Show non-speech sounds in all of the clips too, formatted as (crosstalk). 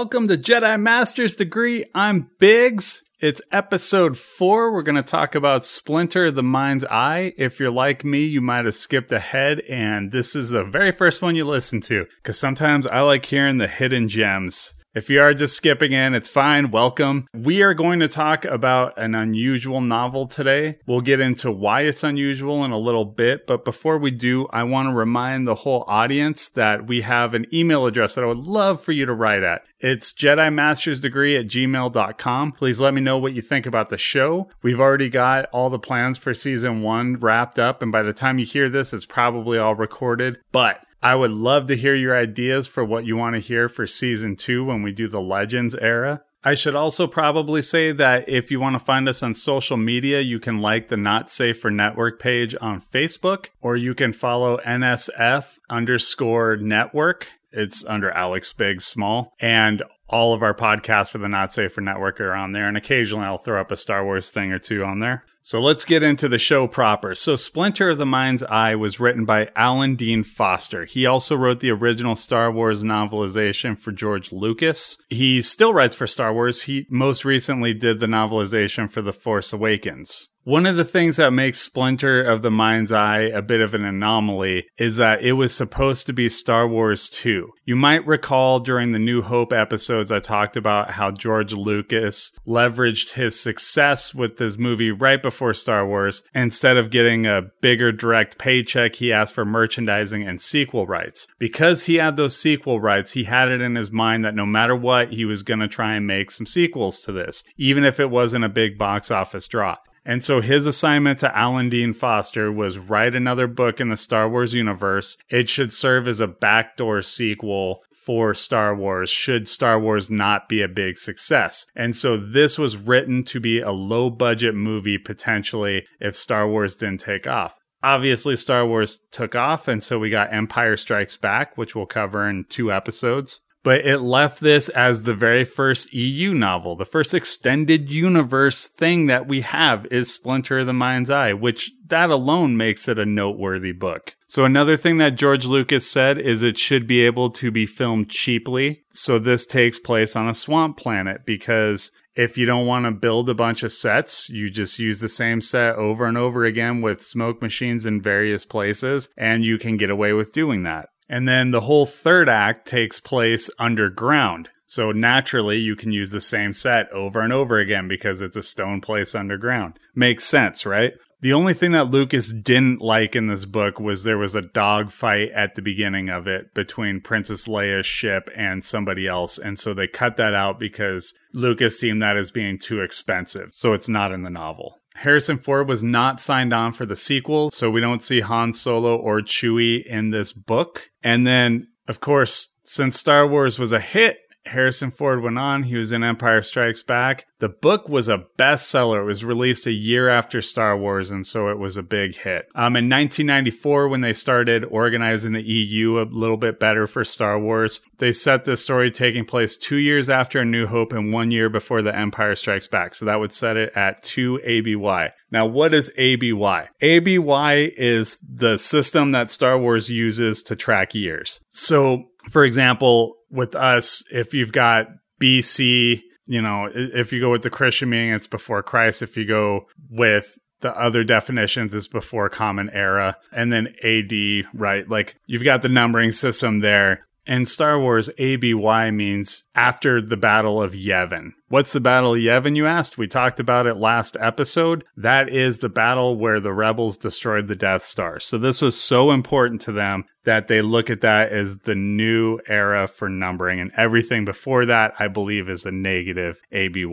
Welcome to Jedi Master's Degree. I'm Biggs. It's episode four. We're going to talk about Splinter the Mind's Eye. If you're like me, you might have skipped ahead, and this is the very first one you listen to, because sometimes I like hearing the hidden gems. If you are just skipping in, it's fine. Welcome. We are going to talk about an unusual novel today. We'll get into why it's unusual in a little bit. But before we do, I want to remind the whole audience that we have an email address that I would love for you to write at. It's Jedi Master's Degree at gmail.com. Please let me know what you think about the show. We've already got all the plans for season one wrapped up. And by the time you hear this, it's probably all recorded. But I would love to hear your ideas for what you want to hear for season two when we do the Legends era. I should also probably say that if you want to find us on social media, you can like the Not Safe for Network page on Facebook, or you can follow NSF underscore network. It's under Alex Big Small. And all of our podcasts for the Not Safe for Network are on there. And occasionally I'll throw up a Star Wars thing or two on there. So let's get into the show proper. So Splinter of the Mind's Eye was written by Alan Dean Foster. He also wrote the original Star Wars novelization for George Lucas. He still writes for Star Wars. He most recently did the novelization for The Force Awakens. One of the things that makes Splinter of the Mind's Eye a bit of an anomaly is that it was supposed to be Star Wars 2. You might recall during the New Hope episodes, I talked about how George Lucas leveraged his success with this movie right before Star Wars. Instead of getting a bigger direct paycheck, he asked for merchandising and sequel rights. Because he had those sequel rights, he had it in his mind that no matter what, he was going to try and make some sequels to this, even if it wasn't a big box office draw. And so his assignment to Alan Dean Foster was write another book in the Star Wars universe. It should serve as a backdoor sequel for Star Wars should Star Wars not be a big success. And so this was written to be a low budget movie potentially if Star Wars didn't take off. Obviously, Star Wars took off, and so we got Empire Strikes Back, which we'll cover in two episodes but it left this as the very first EU novel. The first extended universe thing that we have is Splinter of the Mind's Eye, which that alone makes it a noteworthy book. So another thing that George Lucas said is it should be able to be filmed cheaply. So this takes place on a swamp planet because if you don't want to build a bunch of sets, you just use the same set over and over again with smoke machines in various places and you can get away with doing that. And then the whole third act takes place underground. So naturally, you can use the same set over and over again because it's a stone place underground. Makes sense, right? The only thing that Lucas didn't like in this book was there was a dog fight at the beginning of it between Princess Leia's ship and somebody else. And so they cut that out because Lucas deemed that as being too expensive. So it's not in the novel. Harrison Ford was not signed on for the sequel, so we don't see Han Solo or Chewie in this book. And then, of course, since Star Wars was a hit, Harrison Ford went on. He was in Empire Strikes Back. The book was a bestseller. It was released a year after Star Wars, and so it was a big hit. Um, in 1994, when they started organizing the EU a little bit better for Star Wars, they set this story taking place two years after A New Hope and one year before The Empire Strikes Back. So that would set it at 2 ABY. Now, what is ABY? ABY is the system that Star Wars uses to track years. So, for example, with us, if you've got BC, you know, if you go with the Christian meaning, it's before Christ. If you go with the other definitions it's before common era and then AD, right? Like you've got the numbering system there. In Star Wars, ABY means after the Battle of Yavin. What's the Battle of Yavin, you asked? We talked about it last episode. That is the battle where the rebels destroyed the Death Star. So this was so important to them that they look at that as the new era for numbering. And everything before that, I believe, is a negative ABY.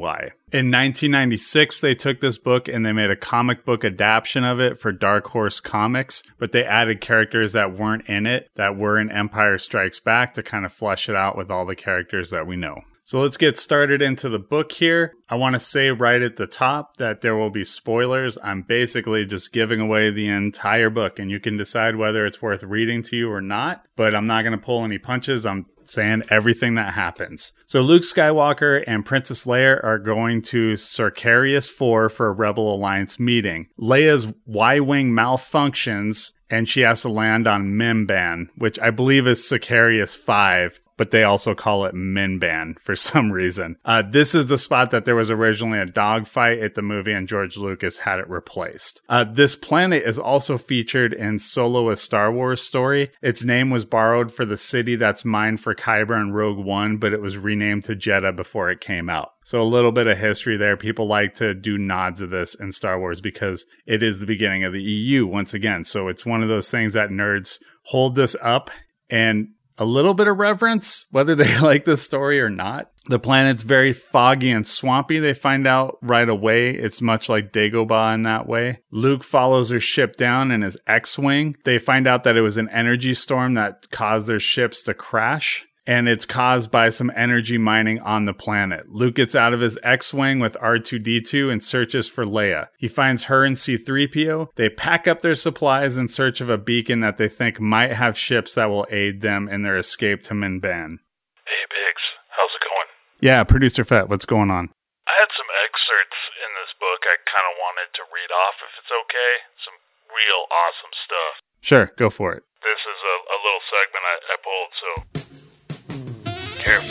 In 1996, they took this book and they made a comic book adaptation of it for Dark Horse Comics, but they added characters that weren't in it, that were in Empire Strikes Back to kind of flesh it out with all the characters that we know. So let's get started into the book here. I want to say right at the top that there will be spoilers. I'm basically just giving away the entire book, and you can decide whether it's worth reading to you or not. But I'm not going to pull any punches. I'm saying everything that happens. So Luke Skywalker and Princess Leia are going to Sarkarius 4 for a Rebel Alliance meeting. Leia's Y-wing malfunctions and she has to land on Mimban, which I believe is Sicarius 5, but they also call it Minban for (laughs) some reason. Uh, this is the spot that there was originally a dogfight at the movie, and George Lucas had it replaced. Uh, this planet is also featured in Solo: A Star Wars Story. Its name was borrowed for the city that's mined for Kyber in Rogue One, but it was renamed to Jedha before it came out. So a little bit of history there. People like to do nods of this in Star Wars because it is the beginning of the EU once again. So it's one of those things that nerds hold this up and a little bit of reverence, whether they (laughs) like the story or not. The planet's very foggy and swampy. They find out right away. It's much like Dagobah in that way. Luke follows their ship down in his X-Wing. They find out that it was an energy storm that caused their ships to crash and it's caused by some energy mining on the planet. Luke gets out of his X Wing with R2D2 and searches for Leia. He finds her and C3PO. They pack up their supplies in search of a beacon that they think might have ships that will aid them in their escape to Minban. Hey, Biggs. How's it going? Yeah, Producer Fett, what's going on? I had some excerpts in this book I kind of wanted to read off if it's okay. Some real awesome stuff. Sure, go for it. This is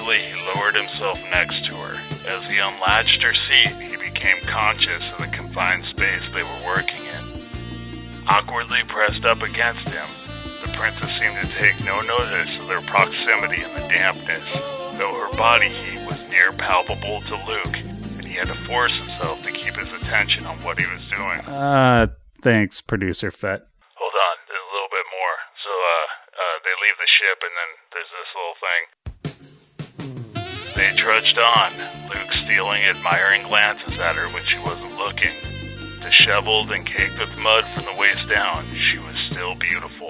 Carefully, he lowered himself next to her. As he unlatched her seat, he became conscious of the confined space they were working in. Awkwardly pressed up against him, the princess seemed to take no notice of their proximity and the dampness, though her body heat was near palpable to Luke, and he had to force himself to keep his attention on what he was doing. Uh, thanks, producer Fett. On, Luke stealing admiring glances at her when she wasn't looking. Disheveled and caked with mud from the waist down, she was still beautiful.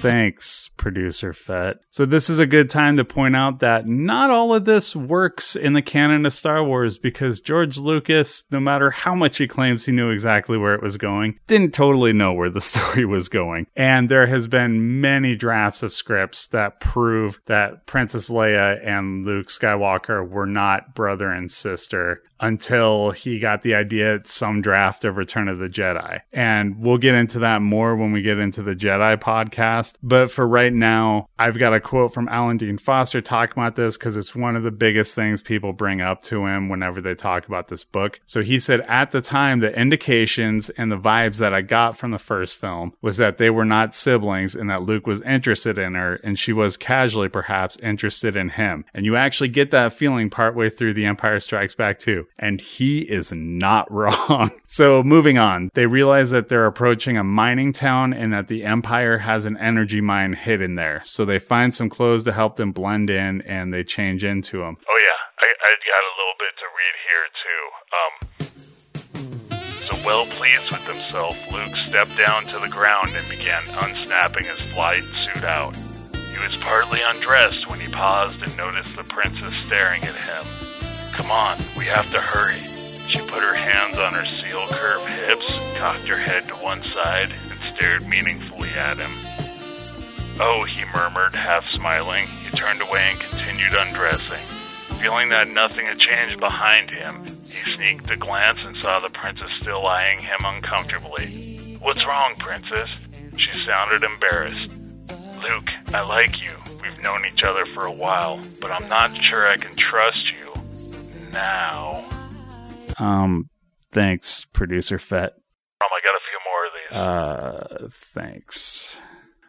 Thanks, producer Fett. So, this is a good time to point out that not all of this works in the canon of Star Wars because George Lucas, no matter how much he claims he knew exactly where it was going, didn't totally know where the (laughs) story was going. And there has been many drafts of scripts that prove that Princess Leia and Luke Skywalker were not brother and sister until he got the idea at some draft of Return of the Jedi. And we'll get into that more when we get into the Jedi podcast. But for right now, I've got a quote from Alan Dean Foster talking about this because it's one of the biggest things people bring up to him whenever they talk about this book. So he said, at the time, the indications and the vibes that I got from the first film was that they were not siblings and that Luke was interested in her and she was casually perhaps interested in him. And you actually get that feeling partway through The Empire Strikes Back too and he is not (laughs) wrong. so moving on, they realize that they're approaching a mining town and that the Empire has an energy mine hidden there. So they find some clothes to help them blend in and they change into them. Oh yeah, I, I got a little bit to read here too. Um, so well pleased with himself, Luke stepped down to the ground and began unsnapping his flight suit out. He was partly undressed when he paused and noticed the princess staring at him. Come on, we have to hurry. She put her hands on her seal curved hips, cocked her head to one side, and stared meaningfully at him. Oh, he murmured, half smiling. He turned away and continued undressing. Feeling that nothing had changed behind him, he sneaked a glance and saw the princess still eyeing him uncomfortably. What's wrong, princess? She sounded embarrassed. Luke, I like you. We've known each other for a while, but I'm not sure I can trust you now. Um, thanks, producer Fett. Um, I got a few more of these. Uh, thanks.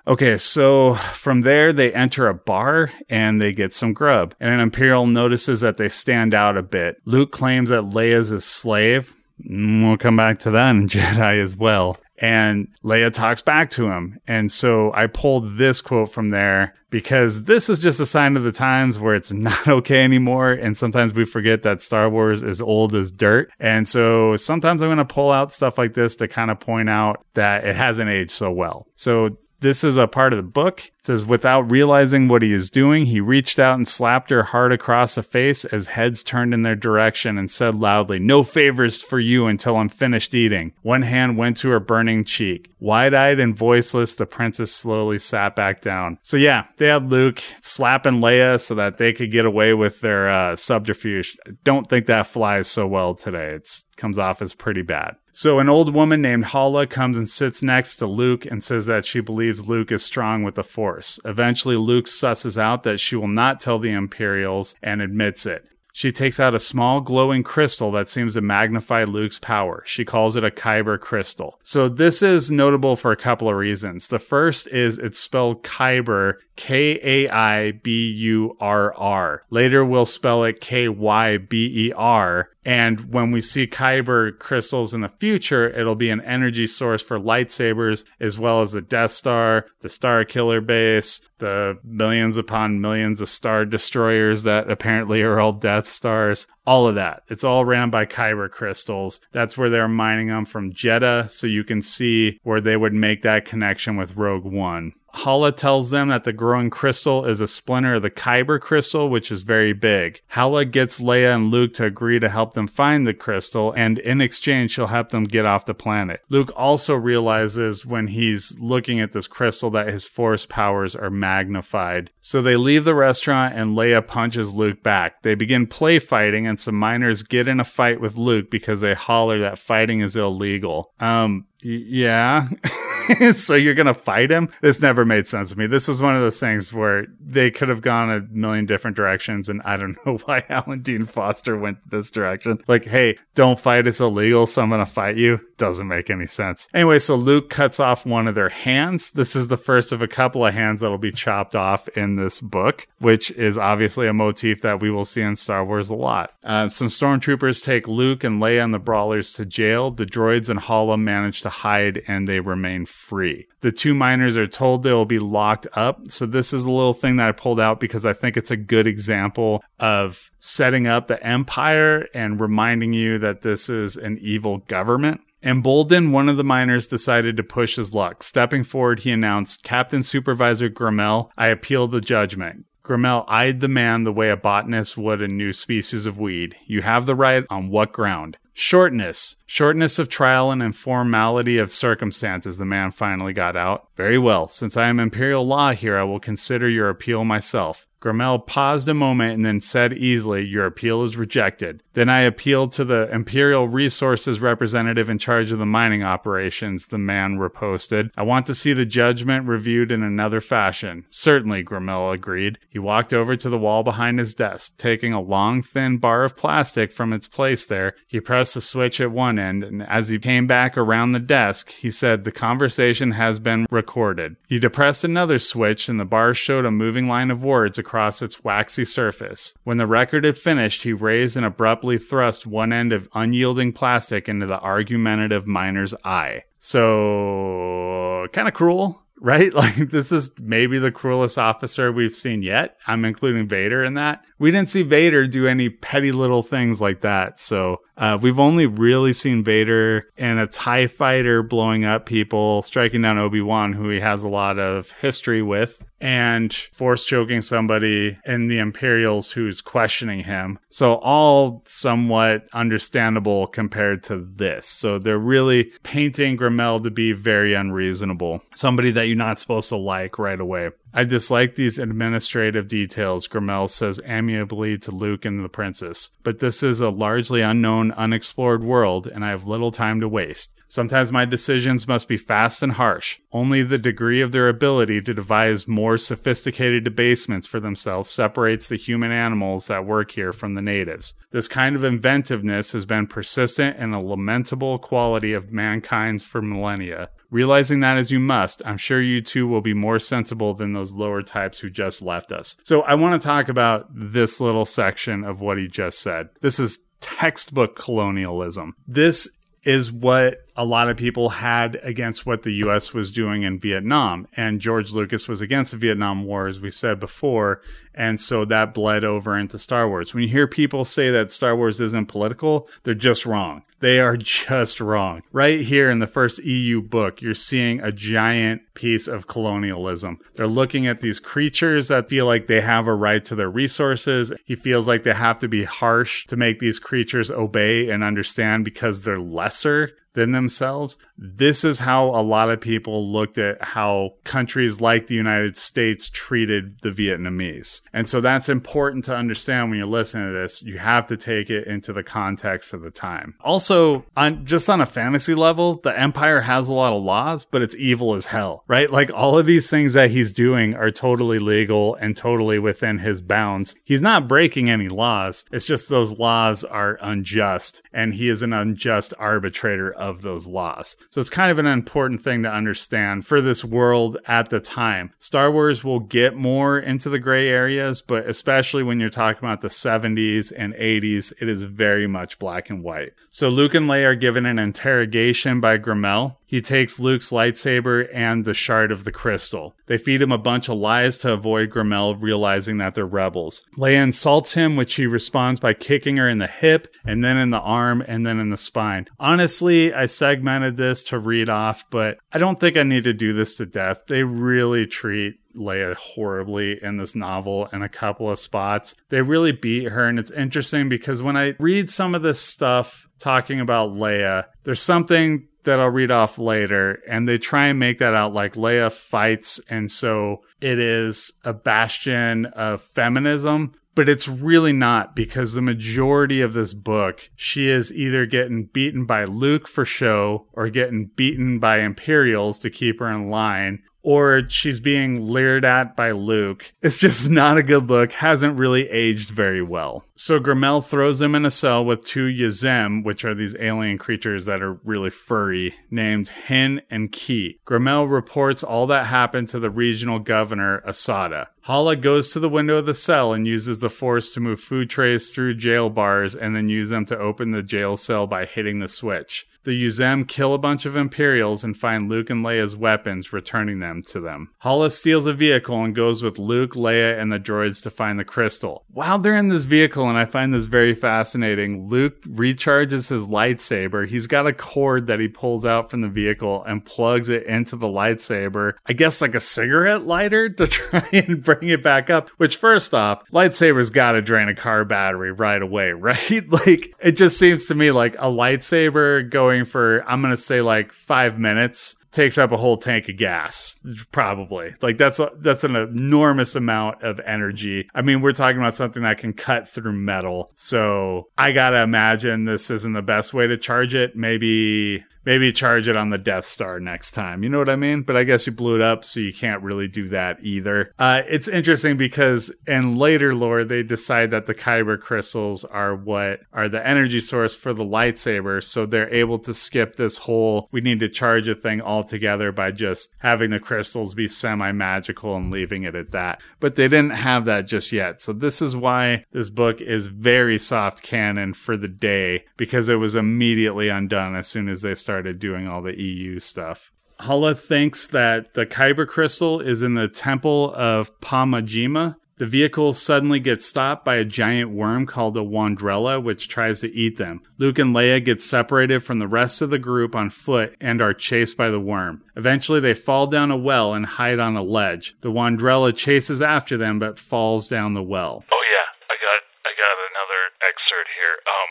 Okay, so from there they enter a bar and they get some grub. And an Imperial notices that they stand out a bit. Luke claims that Leia's a slave. Mm, we'll come back to that in (laughs) Jedi as well. And Leia talks back to him. And so I pulled this quote from there because this is just a sign of the times where it's (laughs) not okay anymore. And sometimes we forget that Star Wars is old as dirt. And so sometimes I'm going to pull out stuff like this to kind of point out that it hasn't aged so well. So this is a part of the book. It says, without realizing what he is doing, he reached out and slapped her hard across the face as heads turned in their direction and said loudly, No favors for you until I'm finished eating. One hand went to her burning cheek. Wide eyed and voiceless, the princess slowly sat back down. So, yeah, they had Luke slapping Leia so that they could get away with their uh, subterfuge. Don't think that flies so well today. It's comes off as pretty bad. So, an old woman named Hala comes and sits next to Luke and says that she believes Luke is strong with the Force. Eventually, Luke susses out that she will not tell the Imperials and admits it. She takes out a small glowing crystal that seems to magnify Luke's power. She calls it a Kyber crystal. So this is notable for a couple of reasons. The first is it's spelled Kaiburr, K A I B U R R. Later we'll spell it K Y B E R. And when we see Kyber crystals in the future, it'll be an energy source for lightsabers, as well as the Death Star, the Star Killer base, the millions upon millions of Star Destroyers that apparently are all Death Stars. All of that. It's all ran by Kyber crystals. That's where they're mining them from Jedha, so you can see where they would make that connection with Rogue One. Hala tells them that the growing crystal is a splinter of the Kyber crystal, which is very big. Hala gets Leia and Luke to agree to help them find the crystal, and in exchange, she'll help them get off the planet. Luke also realizes when he's looking at this crystal that his force powers are magnified. So they leave the restaurant, and Leia punches Luke back. They begin play fighting, and some miners get in a fight with Luke because they holler that fighting is illegal. Um, y- yeah. (laughs) (laughs) so you're gonna fight him? This never made sense to me. This is one of those things where they could have gone a million different directions, and I don't (laughs) know why Alan Dean Foster went this direction. Like, hey, don't fight, it's illegal, so I'm gonna fight you. Doesn't make any sense. Anyway, so Luke cuts off one of their hands. This is the first of a couple of hands that'll be chopped off in this book, which is obviously a motif that we will see in Star Wars a lot. Uh, some stormtroopers take Luke and Leia and the brawlers to jail. The droids and Hala manage to hide, and they remain free. The two miners are told they will be locked up. So this is a little thing that I pulled out because I think it's a good example of setting up the empire and reminding you that this is an evil government. Emboldened, one of the miners decided to push his luck. Stepping forward, he announced, Captain Supervisor Grimmel, I appeal the judgment. Grimmel eyed the man the way a botanist would a new species of weed. You have the right on what ground? Shortness. Shortness of trial and informality of circumstances, the man finally got out. Very well. Since I am imperial law here, I will consider your appeal myself. Grimmel paused a moment and then said easily, Your appeal is rejected. Then I appealed to the Imperial Resources representative in charge of the mining operations, the man reposted. I want to see the judgment reviewed in another fashion. Certainly, Grimmel agreed. He walked over to the wall behind his desk. Taking a long, thin bar of plastic from its place there, he pressed a switch at one end, and as he came back around the desk, he said, The conversation has been recorded. He depressed another switch, and the bar showed a moving line of words across its waxy surface. When the record had finished, he raised and abruptly thrust one end of unyielding plastic into the argumentative miner's eye. So, kind of cruel, (laughs) right? Like, this is maybe the cruelest officer we've seen yet. I'm including Vader in that. We didn't see Vader do any petty little things like that. So, uh, we've only really seen Vader in a TIE fighter blowing up people, striking down Obi Wan, who he has a lot of history with, and force choking somebody in the Imperials who's questioning him. So, all somewhat understandable compared to this. So, they're really painting Grimmel to be very unreasonable, somebody that you're not supposed to like right away. I dislike these administrative details, Grimmel says amiably to Luke and the princess. But this is a largely unknown, unexplored world, and I have little time to waste. Sometimes my decisions must be fast and harsh. Only the degree of their ability to devise more sophisticated debasements for themselves separates the human animals that work here from the natives. This kind of inventiveness has been persistent and a lamentable quality of mankind's for millennia. Realizing that as you must, I'm sure you too will be more sensible than those lower types who just left us. So I want to talk about this little section of what he just said. This is textbook colonialism. This is what a lot of people had against what the US was doing in Vietnam. And George Lucas was against the Vietnam War, as we said before. And so that bled over into Star Wars. When you hear people say that Star Wars isn't political, they're just wrong. They are (laughs) just wrong. Right here in the first EU book, you're seeing a giant piece of colonialism. They're looking at these creatures that feel like they have a right to their resources. He feels like they have to be harsh to make these creatures obey and understand because they're lesser than themselves. This is how a lot of people looked at how countries like the United States treated the Vietnamese. And so that's important to understand when you're listening to this. You have to take it into the context of the time. Also, on just on a fantasy level, the Empire has a lot of laws, but it's evil as hell, right? Like all of these things that he's doing are totally legal and totally within his bounds. He's not breaking any laws. It's just those laws are unjust and he is an unjust arbitrator of those laws. So it's kind of an important thing to understand for this world at the time. Star Wars will get more into the gray areas, but especially when you're talking about the 70s and 80s, it is very much black and white. So Luke and Leia are given an interrogation by Grimmel. He takes Luke's lightsaber and the shard of the crystal. They feed him a bunch of lies to avoid Grimmel realizing that they're rebels. Leia insults him, which he responds by kicking her in the hip, and then in the arm, and then in the spine. Honestly, I segmented this to read off, but I don't think I need to do this to death. They really treat Leia horribly in this novel in a couple of spots. They really beat her, and it's interesting because when I read some of this stuff talking about Leia, there's something that I'll read off later, and they try and make that out like Leia fights, and so it is a bastion of feminism. But it's really not because the majority of this book, she is either getting beaten by Luke for show or getting beaten by Imperials to keep her in line or she's being leered at by Luke. It's just not a good look, hasn't really aged very well. So Grimmel throws him in a cell with two Yuzzem, which are these alien creatures that are really furry, named Hin and Kee. Grimmel reports all that happened to the regional governor, Asada. Hala goes to the window of the cell and uses the force to move food trays through jail bars and then use them to open the jail cell by hitting the switch. The Yuzzem kill a bunch of Imperials and find Luke and Leia's weapons, returning them to them. Hala steals a vehicle and goes with Luke, Leia, and the droids to find the crystal. While they're in this vehicle, and I find this very fascinating, Luke recharges his lightsaber. He's got a cord that he pulls out from the vehicle and plugs it into the lightsaber. I guess like a cigarette lighter to (laughs) try and bring it back up. Which, first off, lightsabers gotta drain a car battery right away, (laughs) right? like, it just seems to me like a lightsaber going going for I'm gonna say like five minutes takes up a whole tank of gas probably like that's a, that's an enormous amount of energy i mean we're talking about something that can cut through metal so i gotta imagine this isn't the best way to charge it maybe maybe charge it on the Death Star next time. You know what I mean? But I guess you blew it up, so you can't really do that either. Uh, it's interesting because in later lore, they decide that the Kyber crystals are what are the energy source for the lightsaber, so they're able to skip this whole we need to charge a thing altogether by just having the crystals be semi magical and leaving it at that. But they didn't have that just yet. So this is why this book is very soft canon for the day because it was immediately undone as soon as they started started doing all the EU stuff. Hala thinks that the Kyber crystal is in the temple of Pomojema. The vehicle suddenly gets stopped by a giant worm called a Wandrella, which tries to eat them. Luke and Leia get separated from the rest of the group on foot and are chased by the worm. Eventually, they fall down a well and hide on a ledge. The Wandrella chases after them but falls down the well. Oh yeah, I got I got another excerpt here. Um,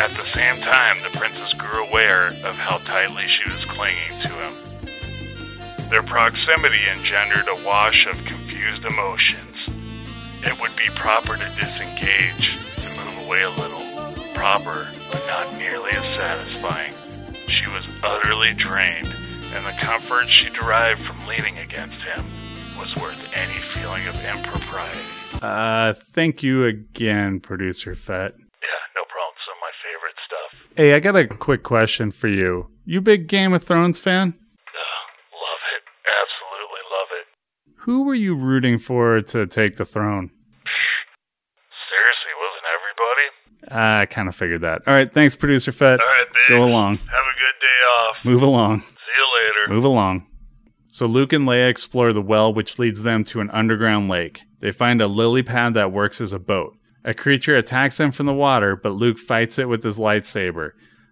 at the same time, the princess grew aware of how tightly she was clinging to him. Their proximity engendered a wash of confused emotions. It would be proper to disengage, to move away a little. Proper, but not nearly as satisfying. She was utterly drained, and the comfort she derived from leaning against him was worth any feeling of impropriety. Uh, thank you again, producer Fett. Yeah, no problem. Some of my favorite stuff. Hey, I got a quick question for you. You big Game of Thrones fan? Uh, love it. Absolutely love it. Who were you rooting for to take the throne? Seriously, wasn't everybody? I kind of figured that. All right, thanks, producer Fett. All right, Go along. Have a good day off. Move along. See you later. Move along. So Luke and Leia explore the well, which leads them to an underground lake. They find a lily pad that works as a boat. A creature attacks them from the water, but Luke fights it with his lightsaber.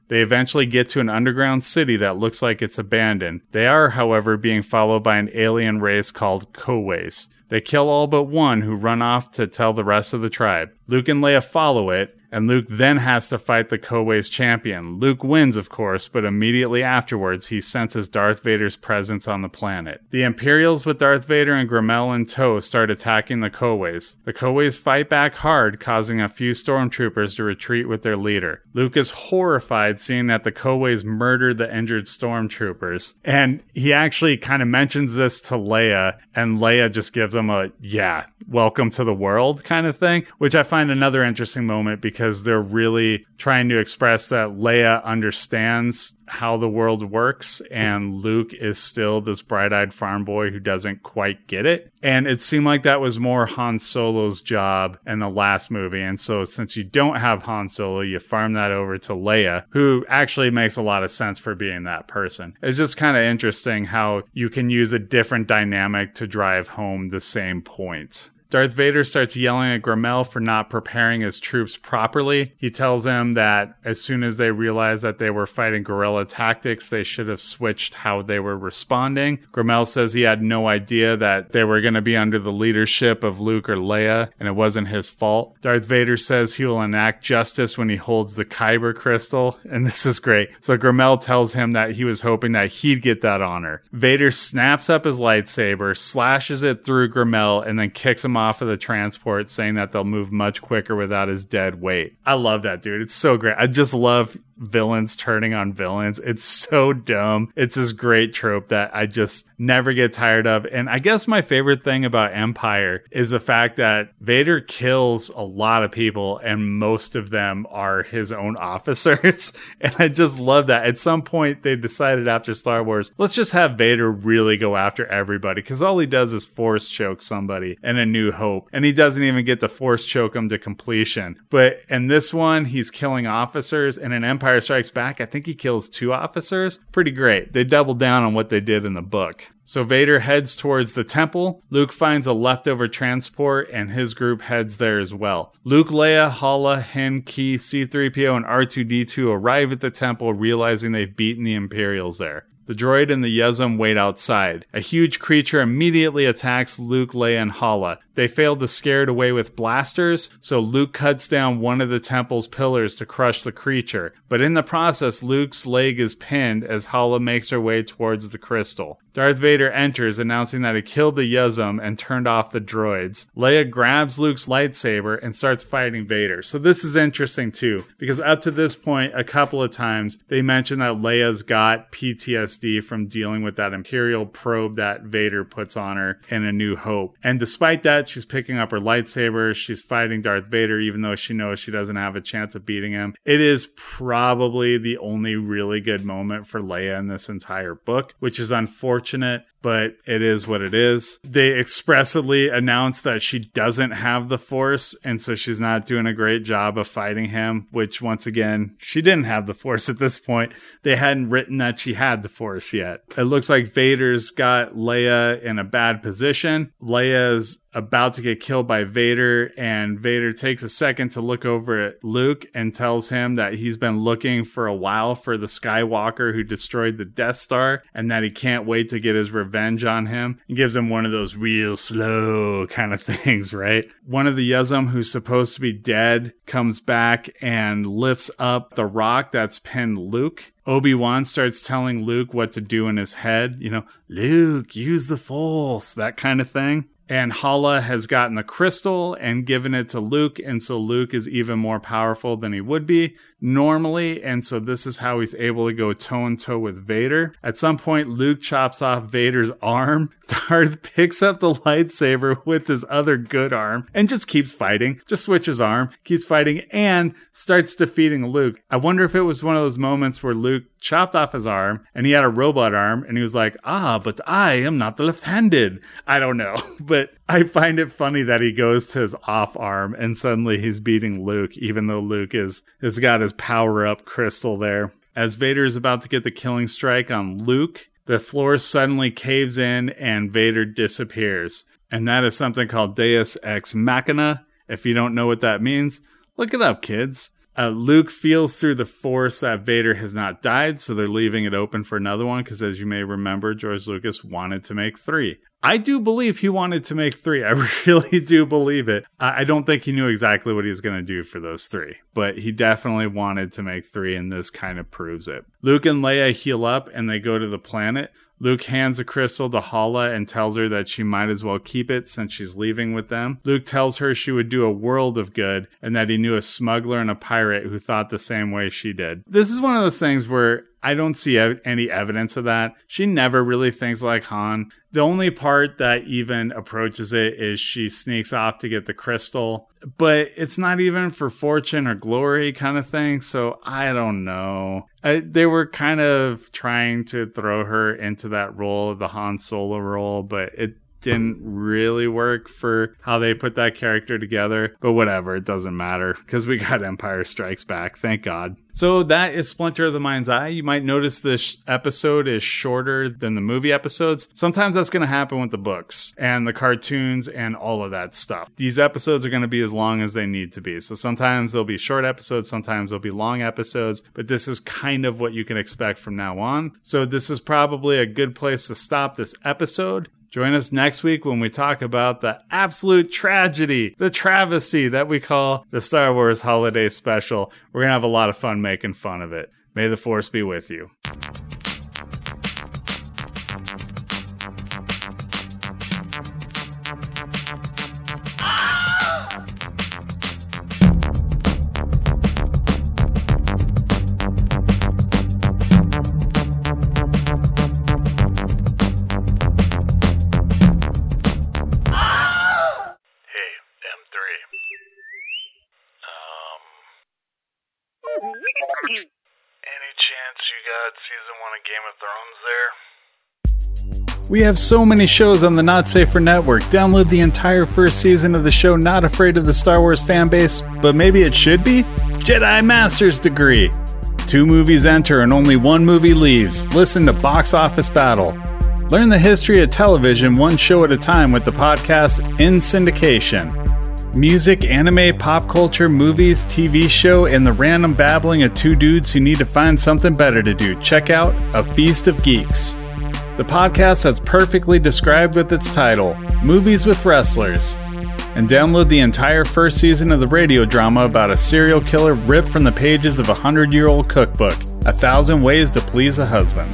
They eventually get to an underground city that looks like it's abandoned. They are, however, being followed by an alien race called Coways. They kill all but one who run off to tell the rest of the tribe. Luke and Leia follow it, and Luke then has to fight the Coway's champion. Luke wins, of course, but immediately afterwards, he senses Darth Vader's presence on the planet. The Imperials with Darth Vader and Grimmel in tow start attacking the Coways. The Coways fight back hard, causing a few stormtroopers to retreat with their leader. Luke is horrified seeing that the Coways murdered the injured stormtroopers, and he actually kind of mentions this to Leia, and Leia just gives him a, yeah, welcome to the world kind of thing, which I find another interesting moment because they're really trying to express that Leia understands how the world works and Luke is still this bright-eyed farm boy who doesn't quite get it. And it seemed like that was more Han Solo's job in the last movie. And so since you don't have Han Solo, you farm that over to Leia, who actually makes a lot of sense for being that person. It's just kind of interesting how you can use a different dynamic to drive home the same point. Darth Vader starts yelling at Grimmel for not preparing his troops properly. He tells him that as soon as they realized that they were fighting guerrilla tactics, they should have switched how they were responding. Grimmel says he had no idea that they were going to be under the leadership of Luke or Leia, and it wasn't his fault. Darth Vader says he will enact justice when he holds the Kyber crystal, and (laughs) this is great. So Grimmel tells him that he was hoping that he'd get that honor. Vader snaps up his lightsaber, slashes it through Grimmel, and then kicks him off off of the transport, saying that they'll move much quicker without his dead weight. I love that, dude. It's so great. I just love villains turning on villains. It's so dumb. It's this great trope that I just never get tired of. And I guess my favorite thing about Empire is the fact that Vader kills a lot of people and most of them are his own (laughs) officers. and I just love that. At some point, they decided after Star Wars, let's just have Vader really go after everybody because all he does is force choke somebody in A New Hope. And he doesn't even get to force choke them to completion. But in this one, he's killing officers and an Empire Empire Strikes Back, I think he kills two officers. Pretty great. They doubled down on what they did in the book. So Vader heads towards the temple. Luke finds a leftover transport and his group heads there as well. Luke, Leia, Hala, Hin, Kee, C3PO, and R2D2 arrive at the temple realizing they've beaten the Imperials there. The droid and the Yuzzem wait outside. A huge creature immediately attacks Luke, Leia, and Hala. They fail to scare it away with blasters, so Luke cuts down one of the temple's pillars to crush the creature. But in the process, Luke's leg is pinned as Hala makes her way towards the crystal. Darth Vader enters, announcing that he killed the Yuzzem and turned off the droids. Leia grabs Luke's lightsaber and starts fighting Vader. So this is interesting too, because up to this point, a couple of times, they mention that Leia's got PTSD from dealing with that Imperial probe that Vader puts on her in A New Hope. And despite that, she's picking up her lightsaber. She's fighting Darth Vader, even though she knows she doesn't have a chance of beating him. It is probably the only really good moment for Leia in this entire book, which is unfortunate but it is what it is. They expressly announce that she doesn't have the force, and so she's not doing a great job of fighting him, which once again, she didn't have the (laughs) force at this point. They hadn't written that she had the force yet. It looks like Vader's got Leia in a bad position. Leia's about to get killed by Vader, and Vader takes a second to look over at Luke and tells him that he's been looking for a while for the Skywalker who destroyed the Death Star and that he can't wait to get his revenge on him. He gives him one of those real slow kind of (laughs) things, right? One of the Yuzzem who's supposed to be dead comes back and lifts up the rock that's pinned Luke. Obi-Wan starts telling Luke what to do in his head, you know, Luke, use the force, that kind of thing and Hala has gotten the crystal and given it to Luke, and so Luke is even more powerful than he would be normally, and so this is how he's able to go toe and toe with Vader. At some point, Luke chops off Vader's arm. (laughs) Darth picks up the lightsaber with his other good arm and just keeps fighting, just switches arm, keeps fighting, and starts defeating Luke. I wonder if it was one of those moments where Luke chopped off his arm and he had a robot arm and he was like, ah, but I am not the left handed. I don't know. (laughs) But I find it funny that he goes to his off arm and suddenly he's beating Luke, even though Luke is has got his power up crystal there. As Vader is about to get the killing strike on Luke, the floor suddenly caves in and Vader disappears. And that is something called Deus Ex Machina. If you don't know what that means, look it up, kids. Uh, Luke feels through the force that Vader has not died, so they're leaving it open for another one because, as you may remember, George Lucas wanted to make three. I do believe he wanted to make three. (laughs) I really do believe it. I don't think he knew exactly what he was going to do for those three, but he definitely wanted to make three, and this kind of proves it. Luke and Leia heal up and they go to the planet. Luke hands a crystal to Hala and tells her that she might as well keep it since she's leaving with them. Luke tells her she would do a world of good and that he knew a smuggler and a pirate who thought the same way she did. This is one of those things where I don't see any evidence of that. She never really thinks like Han. The only part that even approaches it is she sneaks off to get the crystal, but it's not even for fortune or glory kind of thing. So I don't know. I, they were kind of trying to throw her into that role, the Han Solo role, but it didn't really work for how they put that character together. But whatever, it doesn't matter because we got Empire Strikes Back. Thank God. So that is Splinter of the Mind's Eye. You might notice this episode is shorter than the movie episodes. Sometimes that's going to happen with the books and the cartoons and all of that stuff. These episodes are going to be as long as they need to be. So sometimes they'll be short episodes, sometimes they'll be long episodes, but this is kind of what you can expect from now on. So this is probably a good place to stop this episode. Join us next week when we talk about the absolute tragedy, the travesty that we call the Star Wars Holiday Special. We're going to have a lot of fun making fun of it. May the Force be with you. Any chance you got season one of Game of Thrones there? We have so many shows on the Not Safer Network. Download the entire first season of the show Not Afraid of the Star Wars fan base, but maybe it should be? Jedi Master's Degree. Two movies enter and only one movie leaves. Listen to Box Office Battle. Learn the history of television one show at a time with the podcast In Syndication. Music, anime, pop culture, movies, TV show, and the random babbling of two dudes who need to find something better to do. Check out A Feast of Geeks. The podcast that's perfectly described with its title, Movies with Wrestlers. And download the entire first season of the radio drama about a serial killer ripped from the pages of a hundred year old cookbook, A Thousand Ways to Please a Husband.